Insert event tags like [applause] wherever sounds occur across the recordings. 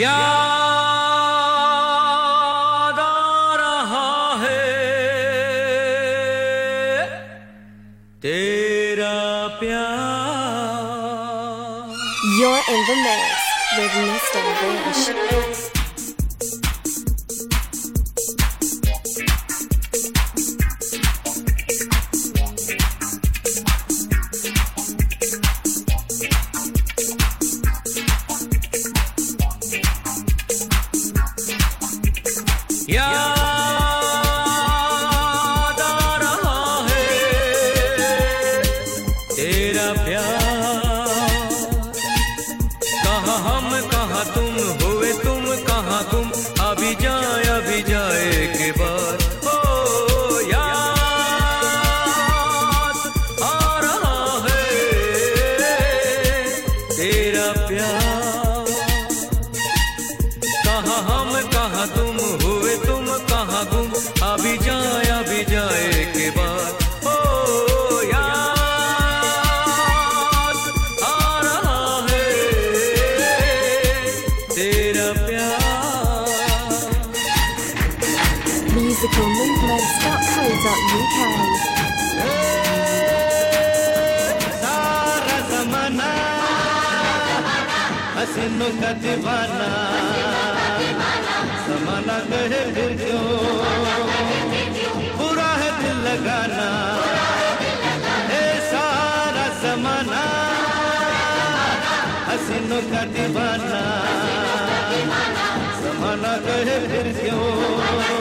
याद आ रहा है तेरा प्यार You're in the mix with Mr. Vish. हसीनों का दीवाना समाना कहे फिर क्यों बुरा है दिल लगाना। हे सारा समाना। हसीनों का दीवाना समाना कहे फिर क्यों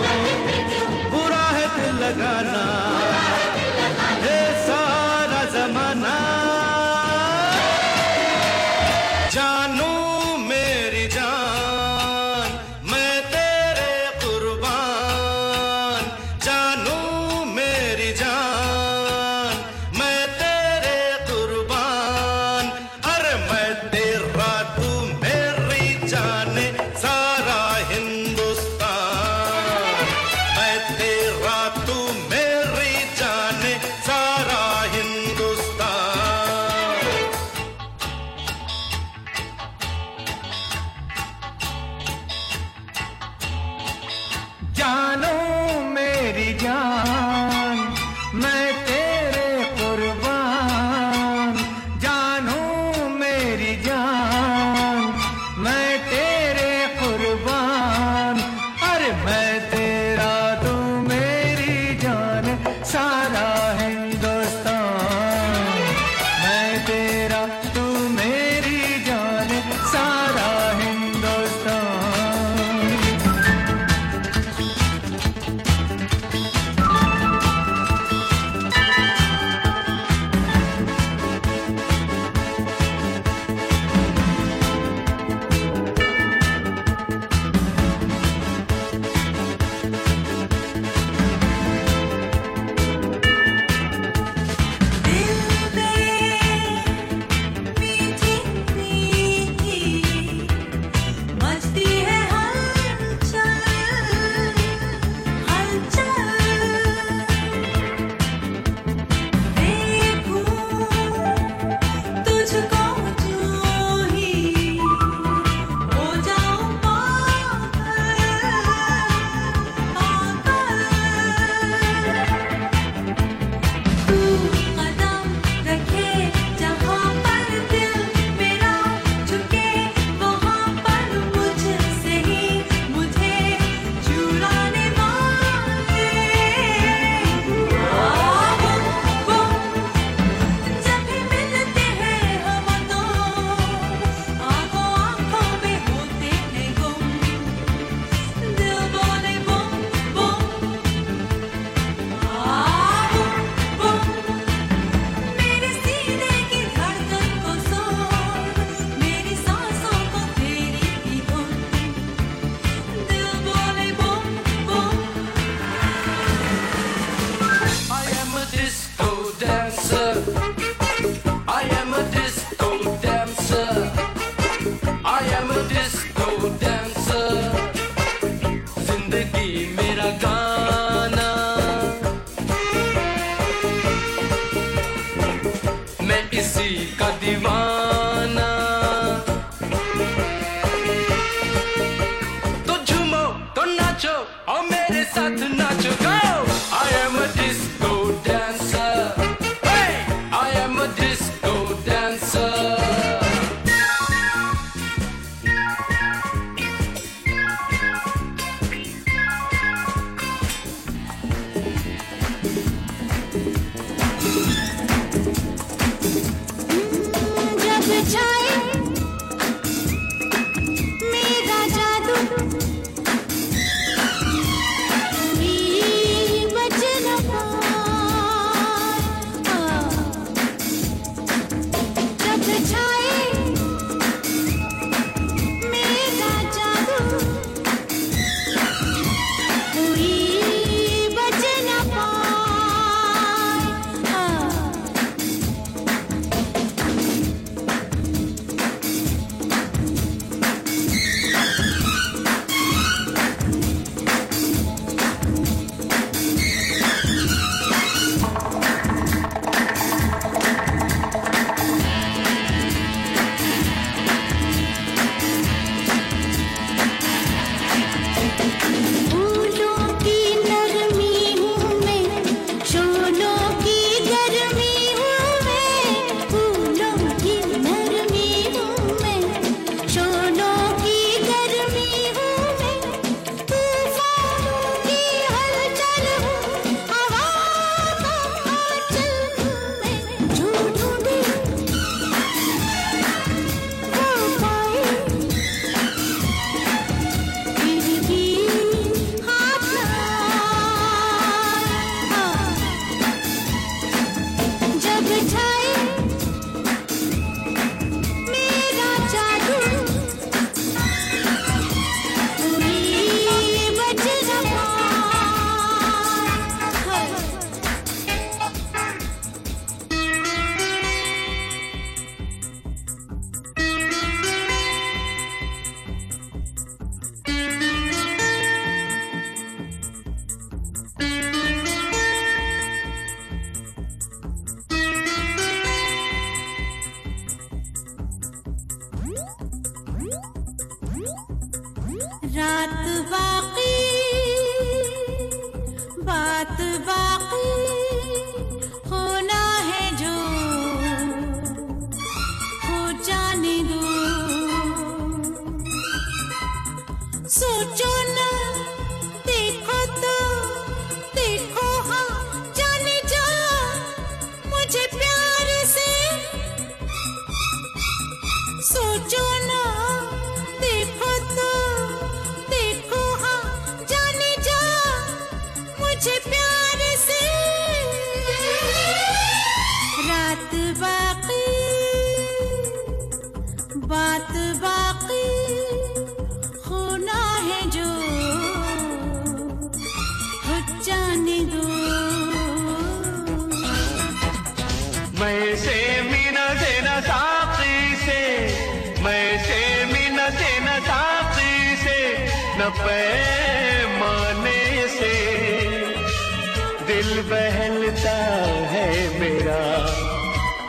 किसी का दीवार फतवा दिल बहलता है मेरा,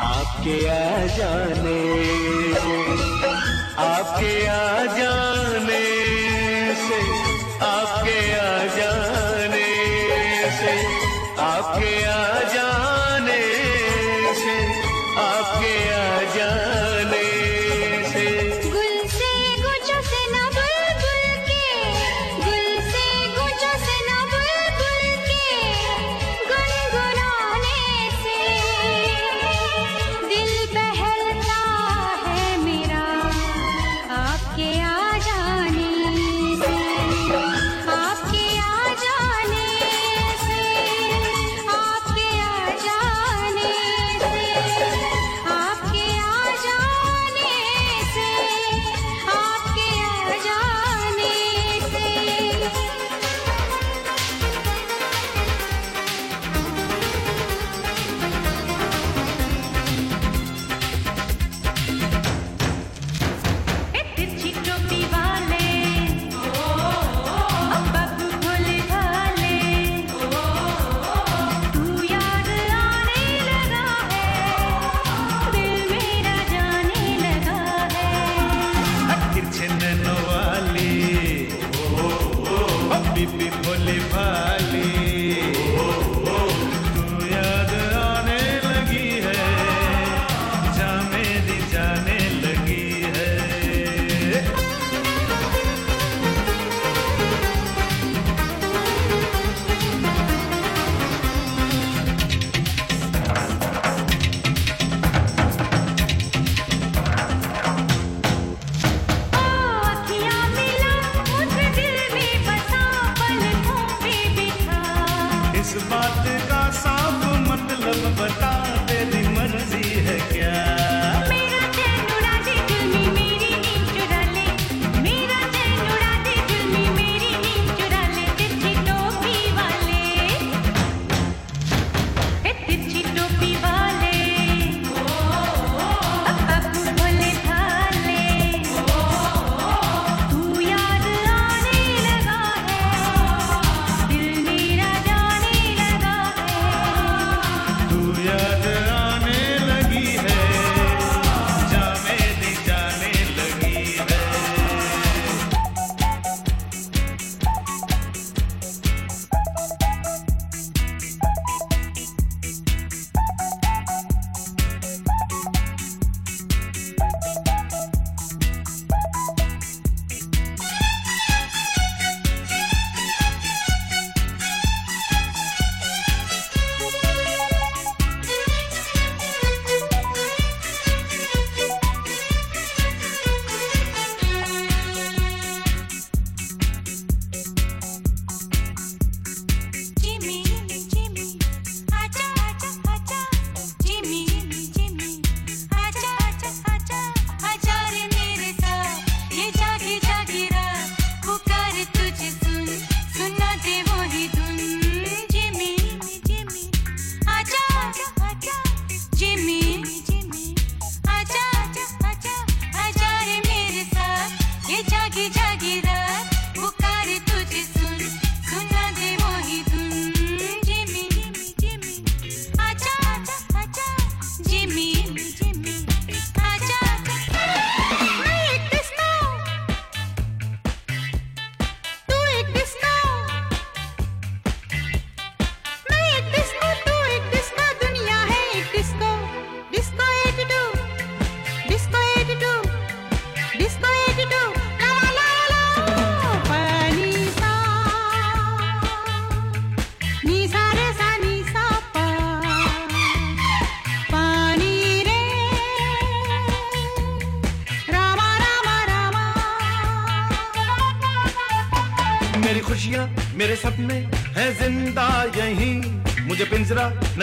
आपके आ जाने, आपके आ जाने से, आपके आ जाने से, आपके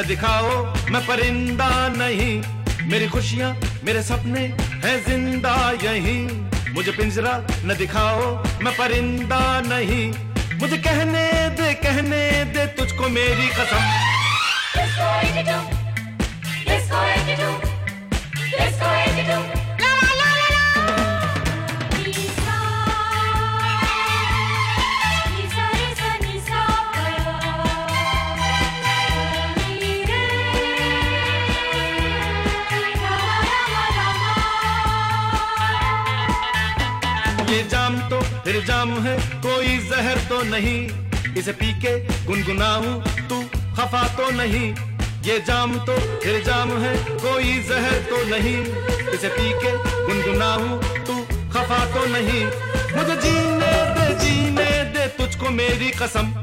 दिखाओ, मैं परिंदा नहीं। मेरी खुशियाँ मेरे सपने हैं ज़िंदा यही। मुझे पिंजरा न दिखाओ, मैं परिंदा नहीं। मुझे कहने दे कहने दे तुझको मेरी कसम। जाम है कोई जहर तो नहीं इसे पी के गुनगुनाऊं तू खफा तो नहीं ये जाम तो फिर जाम है कोई जहर तो नहीं इसे पी के गुनगुनाऊं तू खफा तो नहीं मुझे जीने दे जीने दे तुझको मेरी कसम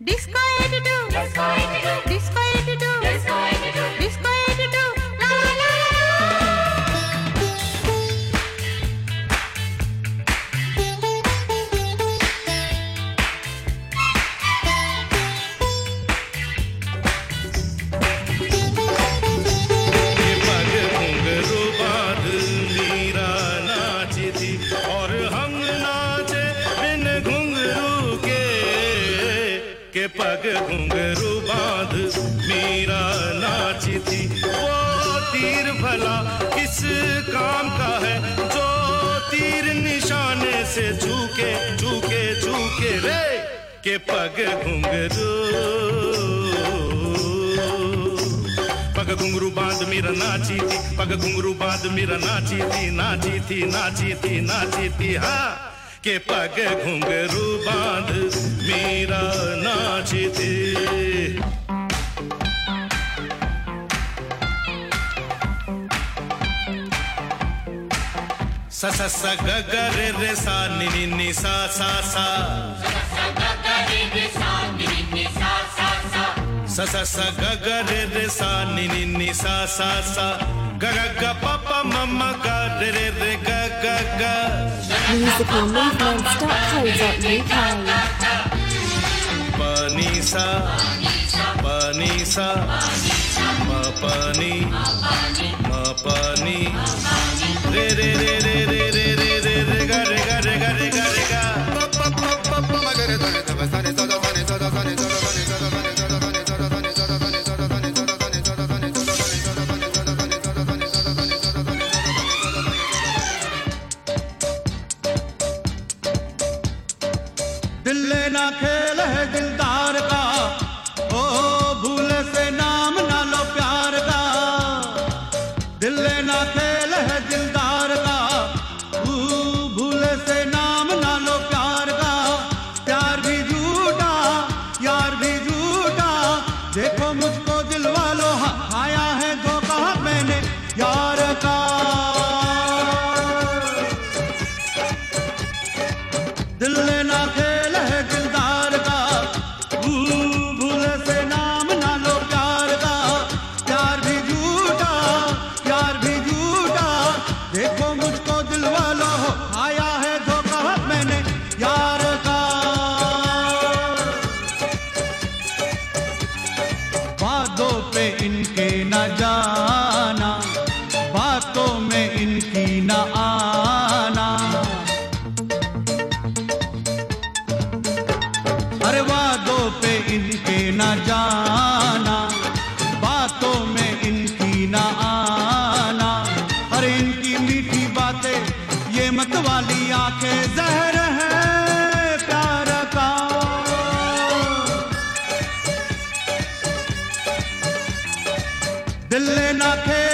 Disco attitude. Disco Editor. Disco attitude. पग घुंघरू। पग घुंगरू बाँध मेरा नाची थी, पग घुंगरू बाँध मेरा नाची थी नाची थी नाची थी नाची थी, हा। के पग घुंगरू बाँध मेरा नाची थी। स स रे रे, सा नि नि, सा सा सा। ಸ ಸ ಸ ಗ ಗ ರೆ ರೆ movement. Stop ನಿ ನಿ ಸಾ ಸಾ ಸಾ ni sa pa sa ma pa ni ma re re re ढिल्ले ना थे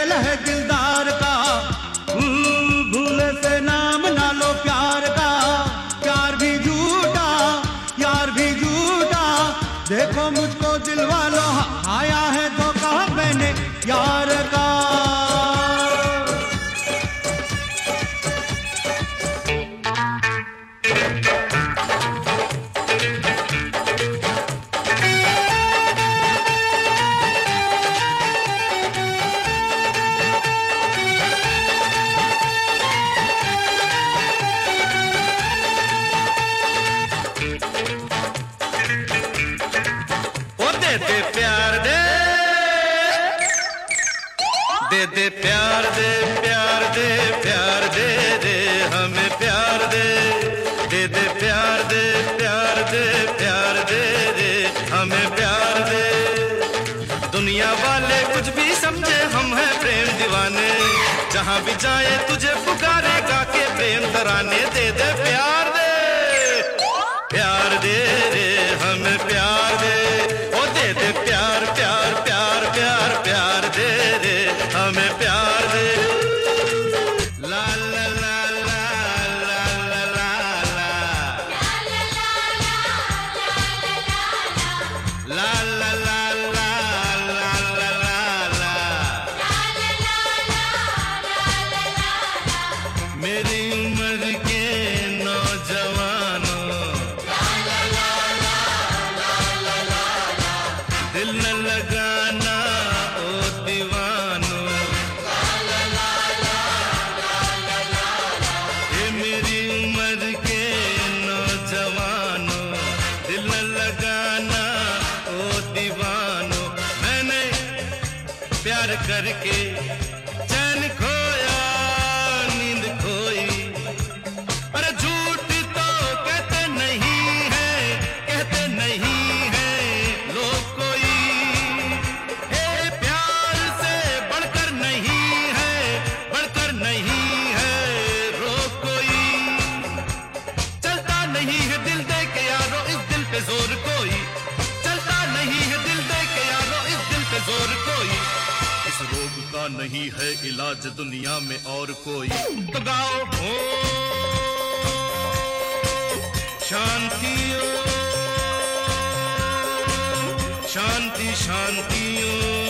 नहीं है इलाज दुनिया में और कोई। तो गाओ हो। शांति शांति शांतियों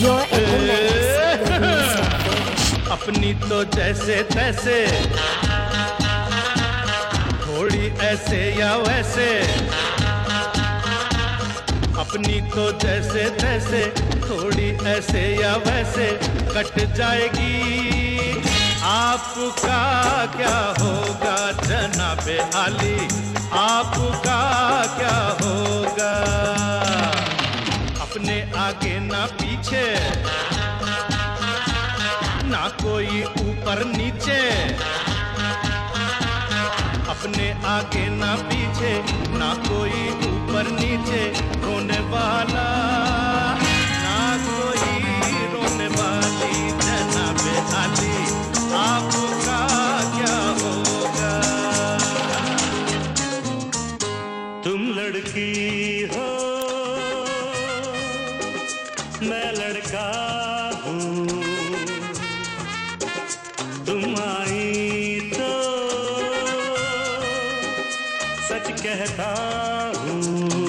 [laughs] अपनी तो जैसे तैसे। थोड़ी ऐसे या वैसे। अपनी तो जैसे तैसे, थोड़ी ऐसे या वैसे कट जाएगी। आपका क्या होगा जनाबे आली? आपका क्या होगा? अपने आगे ना पीछे। ना कोई ऊपर नीचे। अपने आगे ना पीछे, ना कोई ऊपर नीचे। रोने वाला, ना कोई रोने वाली जनाबे आली आपका क्या होगा? तुम लड़की सच कहता हूँ।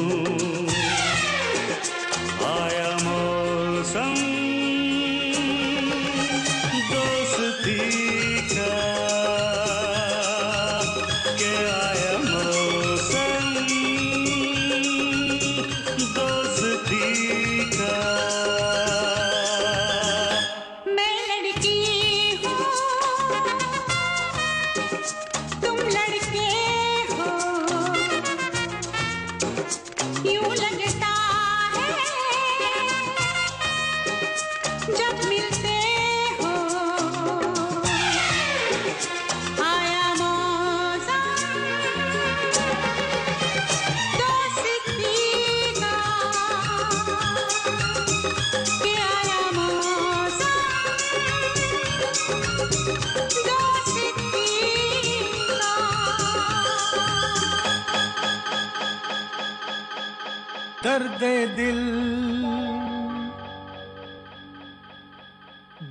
दिल।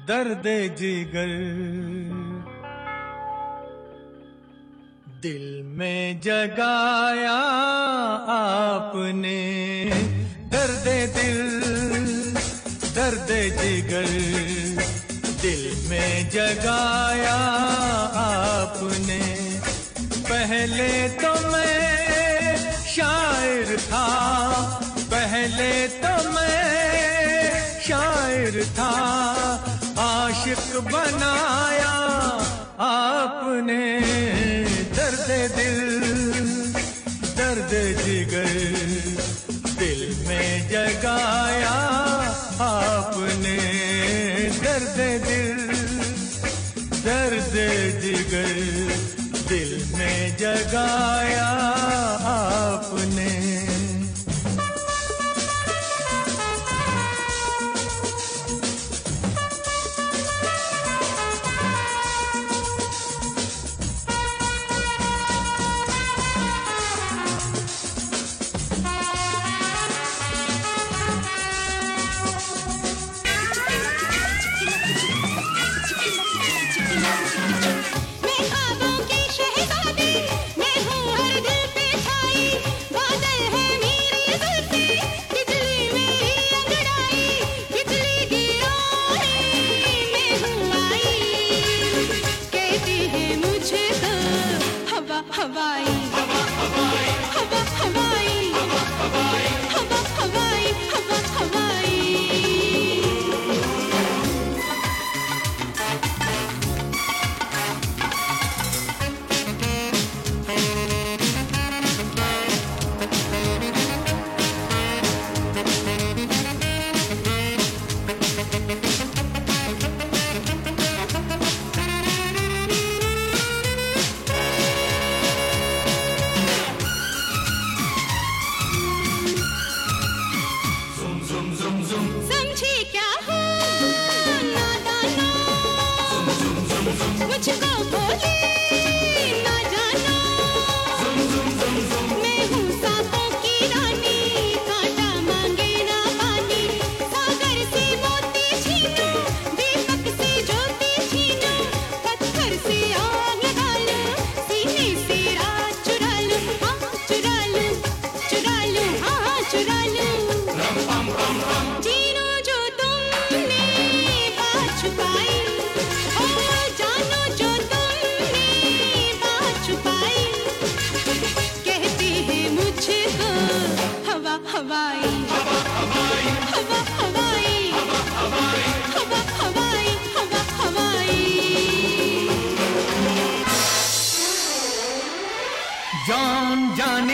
दर्द जिगर। दिल में जगाया आपने। दर्द दिल, दर्द जिगर। दिल में जगाया आपने। पहले तो मैं शायर था पहले तो मैं शायर था आशिक बनाया आपने दर्द दिल।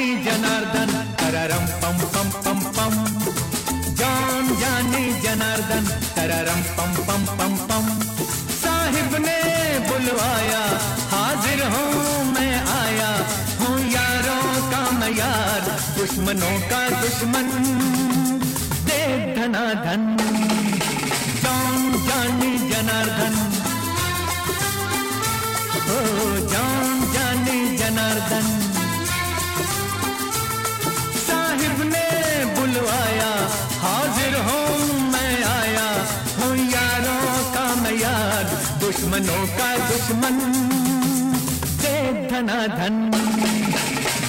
जानी जनार्दन, तररम पम पम पम पम। जान जानी जनार्दन, तररम पम पम पम पम। साहिब ने बुलवाया, हाजिर हूँ मैं आया। हूँ यारों का मैं यार दुश्मनों का दुश्मन। दे धनाधन, जान जानी जनार्दन। ओ, जान जानी जनार्दन। दुश्मनों का दुश्मन दे धनाधन।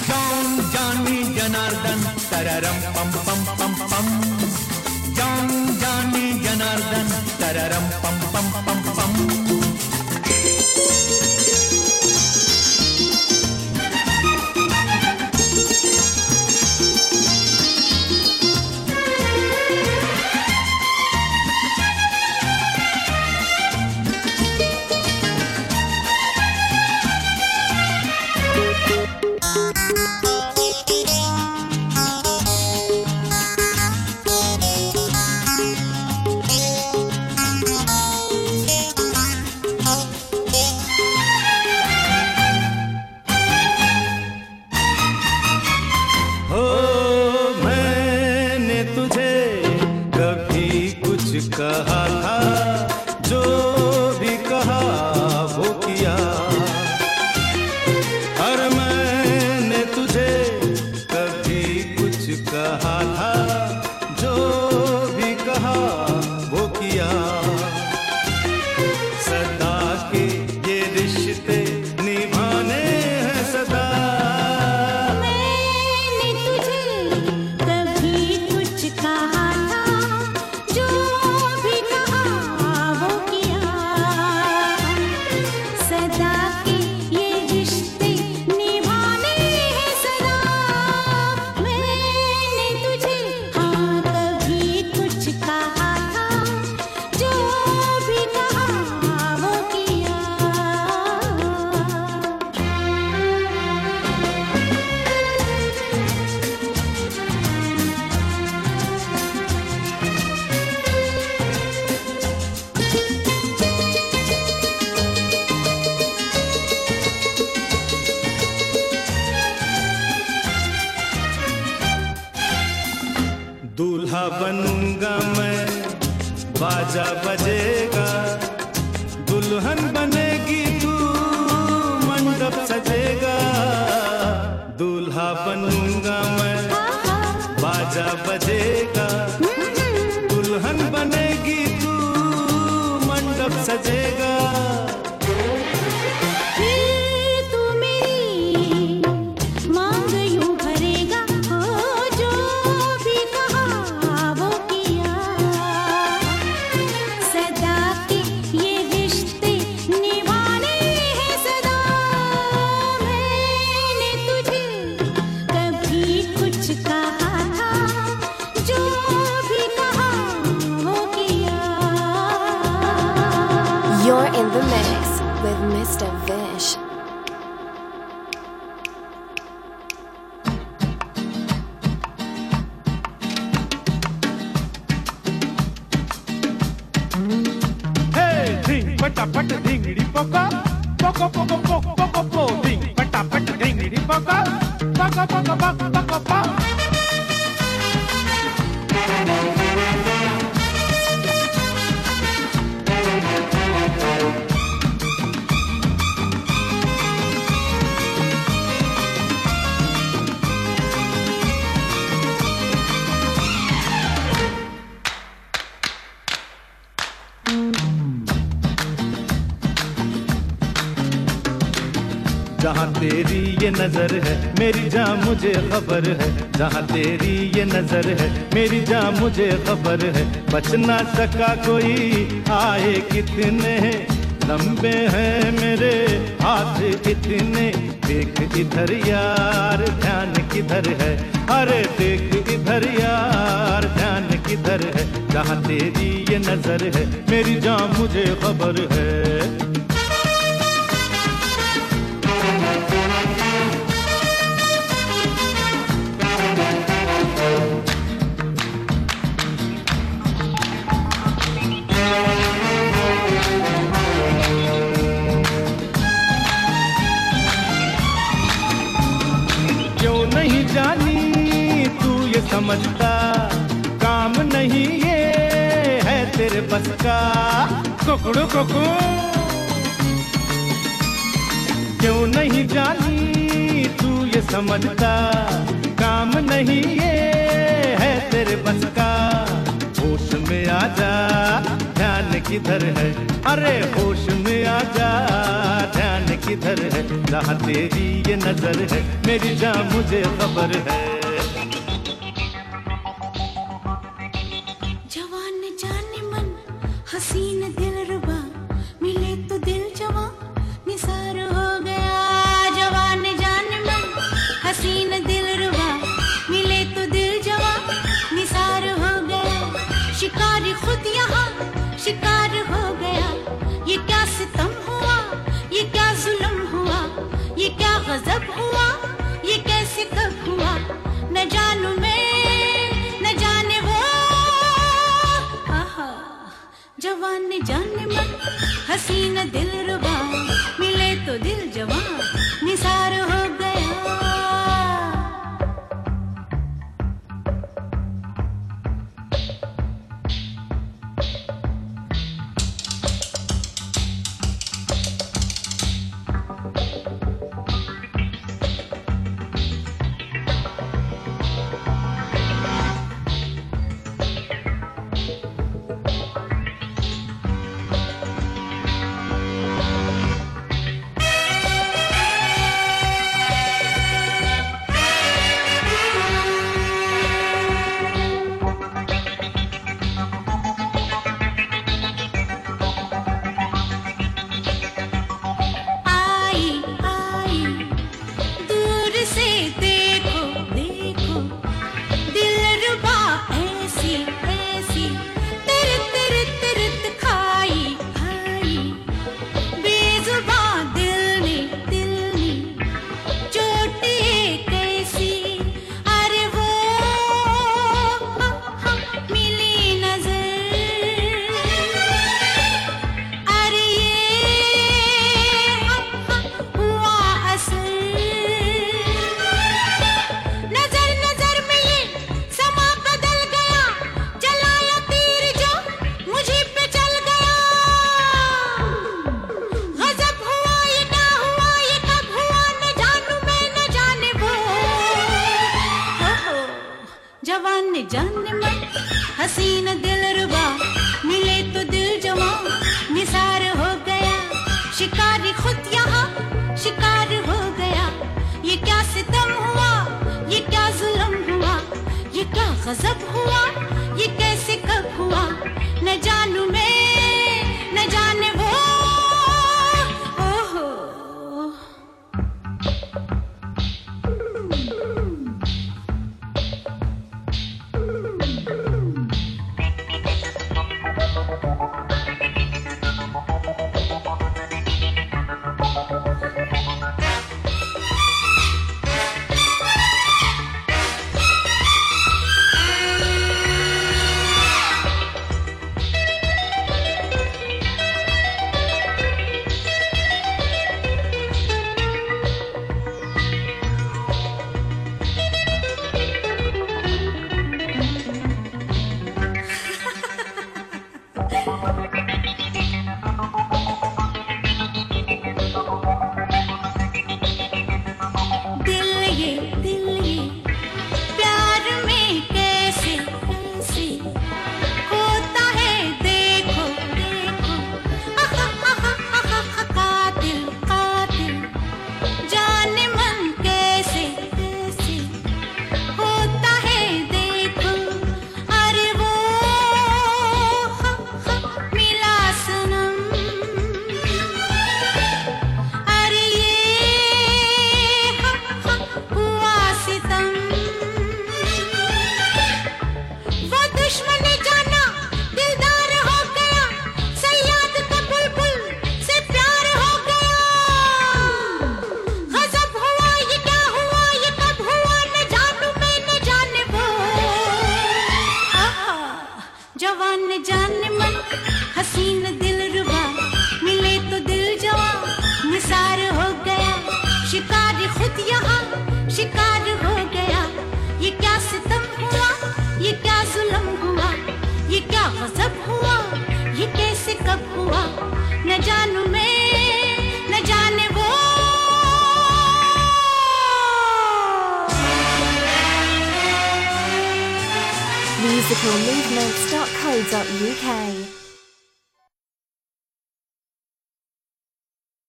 जान जानी जनार्दन, तररम पम पम पम पम। जान जानी जनार्दन, तररम पम जहाँ तेरी ये नज़र है, मेरी जहाँ मुझे खबर है। जहाँ तेरी ये नज़र है, मेरी जहाँ मुझे खबर है। बच ना सका कोई, आए कितने? लंबे हैं मेरे हाथ कितने देख इधर यार, ध्यान किधर है? अरे देख इधर यार, ध्यान किधर है? जहाँ तेरी ये नज़र है, मेरी जहाँ मुझे खबर है। समझता काम नहीं ये है तेरे बस का। कुकड़ू, कुकू। क्यों नहीं जानी तू ये समझता? काम नहीं ये है तेरे बस का। होश में आ जा ध्यान किधर है? अरे होश में आ जा ध्यान किधर है? जहाँ तेरी ये नज़र है, मेरी जा मुझे खबर है।